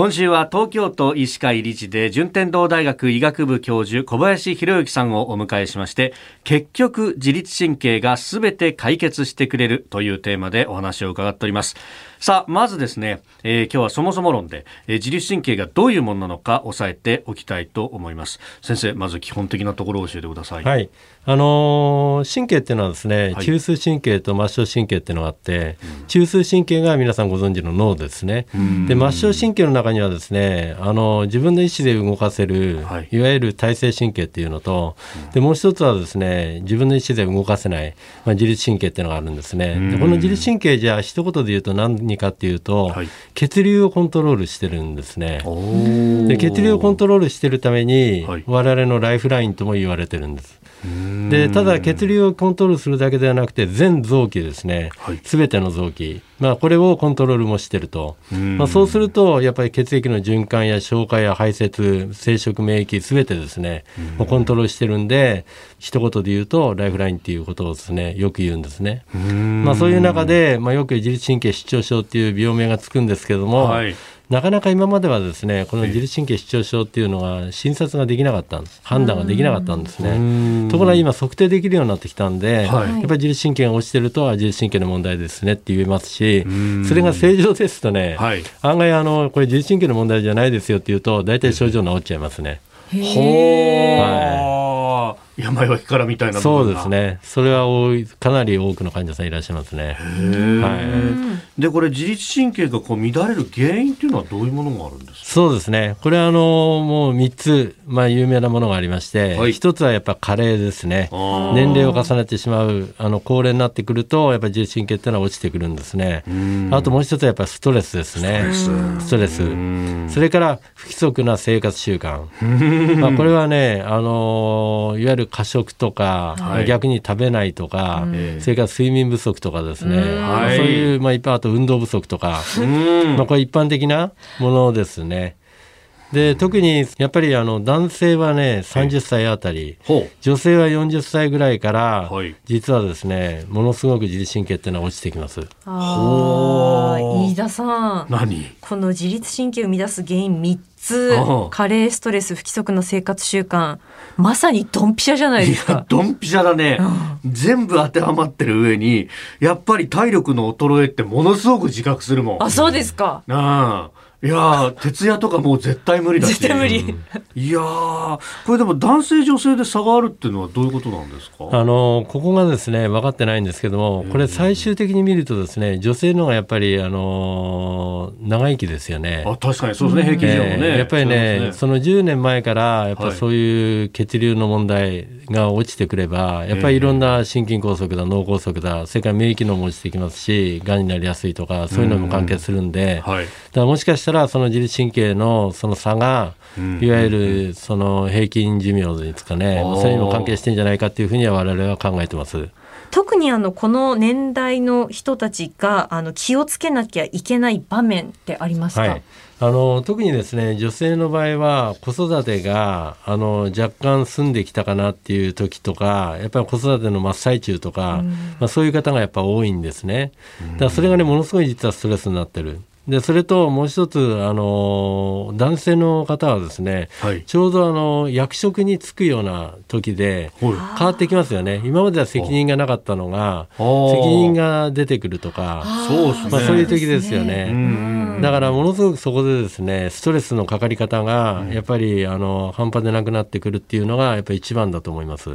今週は東京都医師会理事で順天堂大学医学部教授小林博之さんをお迎えしまして結局自律神経がすべて解決してくれるというテーマでお話を伺っております。さあまずですね、えー、今日はそもそも論で、えー、自律神経がどういうものなのか押さえておきたいと思います。先生まず基本的なところを教えてください。はい。あのー、神経っていうのはですね、はい、中枢神経と末梢神経っていうのがあって、うん、中枢神経が皆さんご存知の脳ですね。で末梢神経の中にはですねあの自分の意思で動かせる、はい、いわゆる体制神経っていうのと、うん、でもう一つはですね自分の意思で動かせない、まあ、自律神経っていうのがあるんですね。でこの自律神経じゃあ一言で言うと何かっていうと、はい、血流をコントロールしてるんですね。で血流をコントロールしてるために、はい、我々のライフラインとも言われてるんです。でただ血流をコントロールするだけではなくて全臓器ですね、す、べ、ての臓器、まあ、これをコントロールもしてると、まあ、そうするとやっぱり血液の循環や消化や排泄生殖免疫すべてですね、うコントロールしてるんで一言で言うとライフラインっていうことをですねよく言うんですね。まあ、そういう中で、まあ、よく自律神経失調症っていう病名がつくんですけれども、はいなかなか今まではですねこの自律神経失調症っていうのが診察ができなかったんです。判断ができなかったんですね。ところが今測定できるようになってきたんで、はい、やっぱり自律神経が落ちてると自律神経の問題ですねって言えますしそれが正常ですとね、はい、案外あのこれ自律神経の問題じゃないですよっていうと大体症状治っちゃいますね。ほー、はい病は気からみたいなそうですね。それは多いかなり多くの患者さんいらっしゃいますね、はい、でこれ自律神経がこう乱れる原因っていうのはどういうものがあるんですか？そうですね。これはあのもう3つ、まあ、有名なものがありまして、はい、1つはやっぱ加齢ですね。年齢を重ねてしまうあの高齢になってくるとやっぱり自律神経っていうのは落ちてくるんですね。あともう一つはやっぱりストレスですね。ストレス。それから不規則な生活習慣。まあこれはねあのいわゆる過食とか、はい、逆に食べないとか、それから睡眠不足とかですね、はい、そういう、まあ、一般あと運動不足とか、まあ、これ一般的なものですね。で特にやっぱりあの男性はね30歳あたり、はい、女性は40歳ぐらいから、はい、実はですねものすごく自律神経っていうのは落ちてきます。あ飯田さん。何？この自律神経を生み出す原因3つ。加齢ストレス不規則な生活習慣。まさにドンピシャじゃないですか。ドンピシャだね、うん、全部当てはまってる上にやっぱり体力の衰えってものすごく自覚するもん。あそうですか。ああいや徹夜とかもう絶対無理だし。絶対無理、いやこれでも男性女性で差があるっていうのはどういうことなんですか？あのここがですね分かってないんですけどもこれ最終的に見るとですね女性の方がやっぱりあの長生きですよね。あ確かにそうですね平均寿命もね、やっぱりね、ね、その10年前からやっぱそういう血流の問題が落ちてくれば、やっぱりいろんな心筋梗塞だ脳梗塞だそれから免疫のも落ちてきますしがんになりやすいとかそういうのも関係するんで、はい、だからもしかしたらしたらその自律神経のその差が、いわゆるその平均寿命ですかね、それにも関係してんじゃないかというふうには我々は考えてます。特にあのこの年代の人たちがあの気をつけなきゃいけない場面ってありますか、はい。あの特にですね女性の場合は子育てがあの若干済んできたかなっていう時とかやっぱり子育ての真っ最中とか、うん、まあ、そういう方がやっぱ多いんですね。だからそれがねものすごい実はストレスになってる。でそれともう一つあの男性の方はですね、はい、ちょうどあの役職に就くような時で変わってきますよね。今までは責任がなかったのが責任が出てくるとかそう,、まあ、そういう時ですよね、だからものすごくそこでですねストレスのかかり方がやっぱりあの半端でなくなってくるっていうのがやっぱり一番だと思います。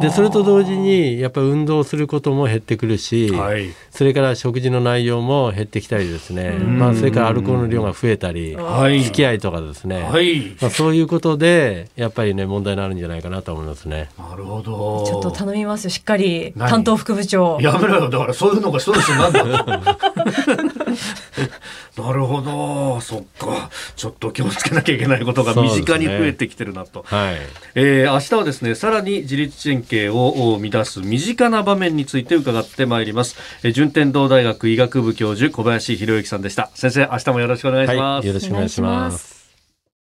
でそれと同時にやっぱり運動することも減ってくるし、はい、それから食事の内容も減ってきたりですね。ね、まあ、それからアルコールの量が増えたり、付き合いとかですね、はい、まあ、そういうことでやっぱりね問題になるんじゃないかなと思いますね。なるほど。ちょっと頼みますよしっかり。担当副部長。やめろよだからそういうのがストレスなんだ なるほど。そっか。ちょっと気をつけなきゃいけないことが身近に増えてきてるなと、ね、はい。えー、明日はですねさらに自律神経を乱す身近な場面について伺ってまいります、えー、順天堂大学医学部教授小林博之さんでした。先生明日もよろしくお願いします、はい、よろしくお願いします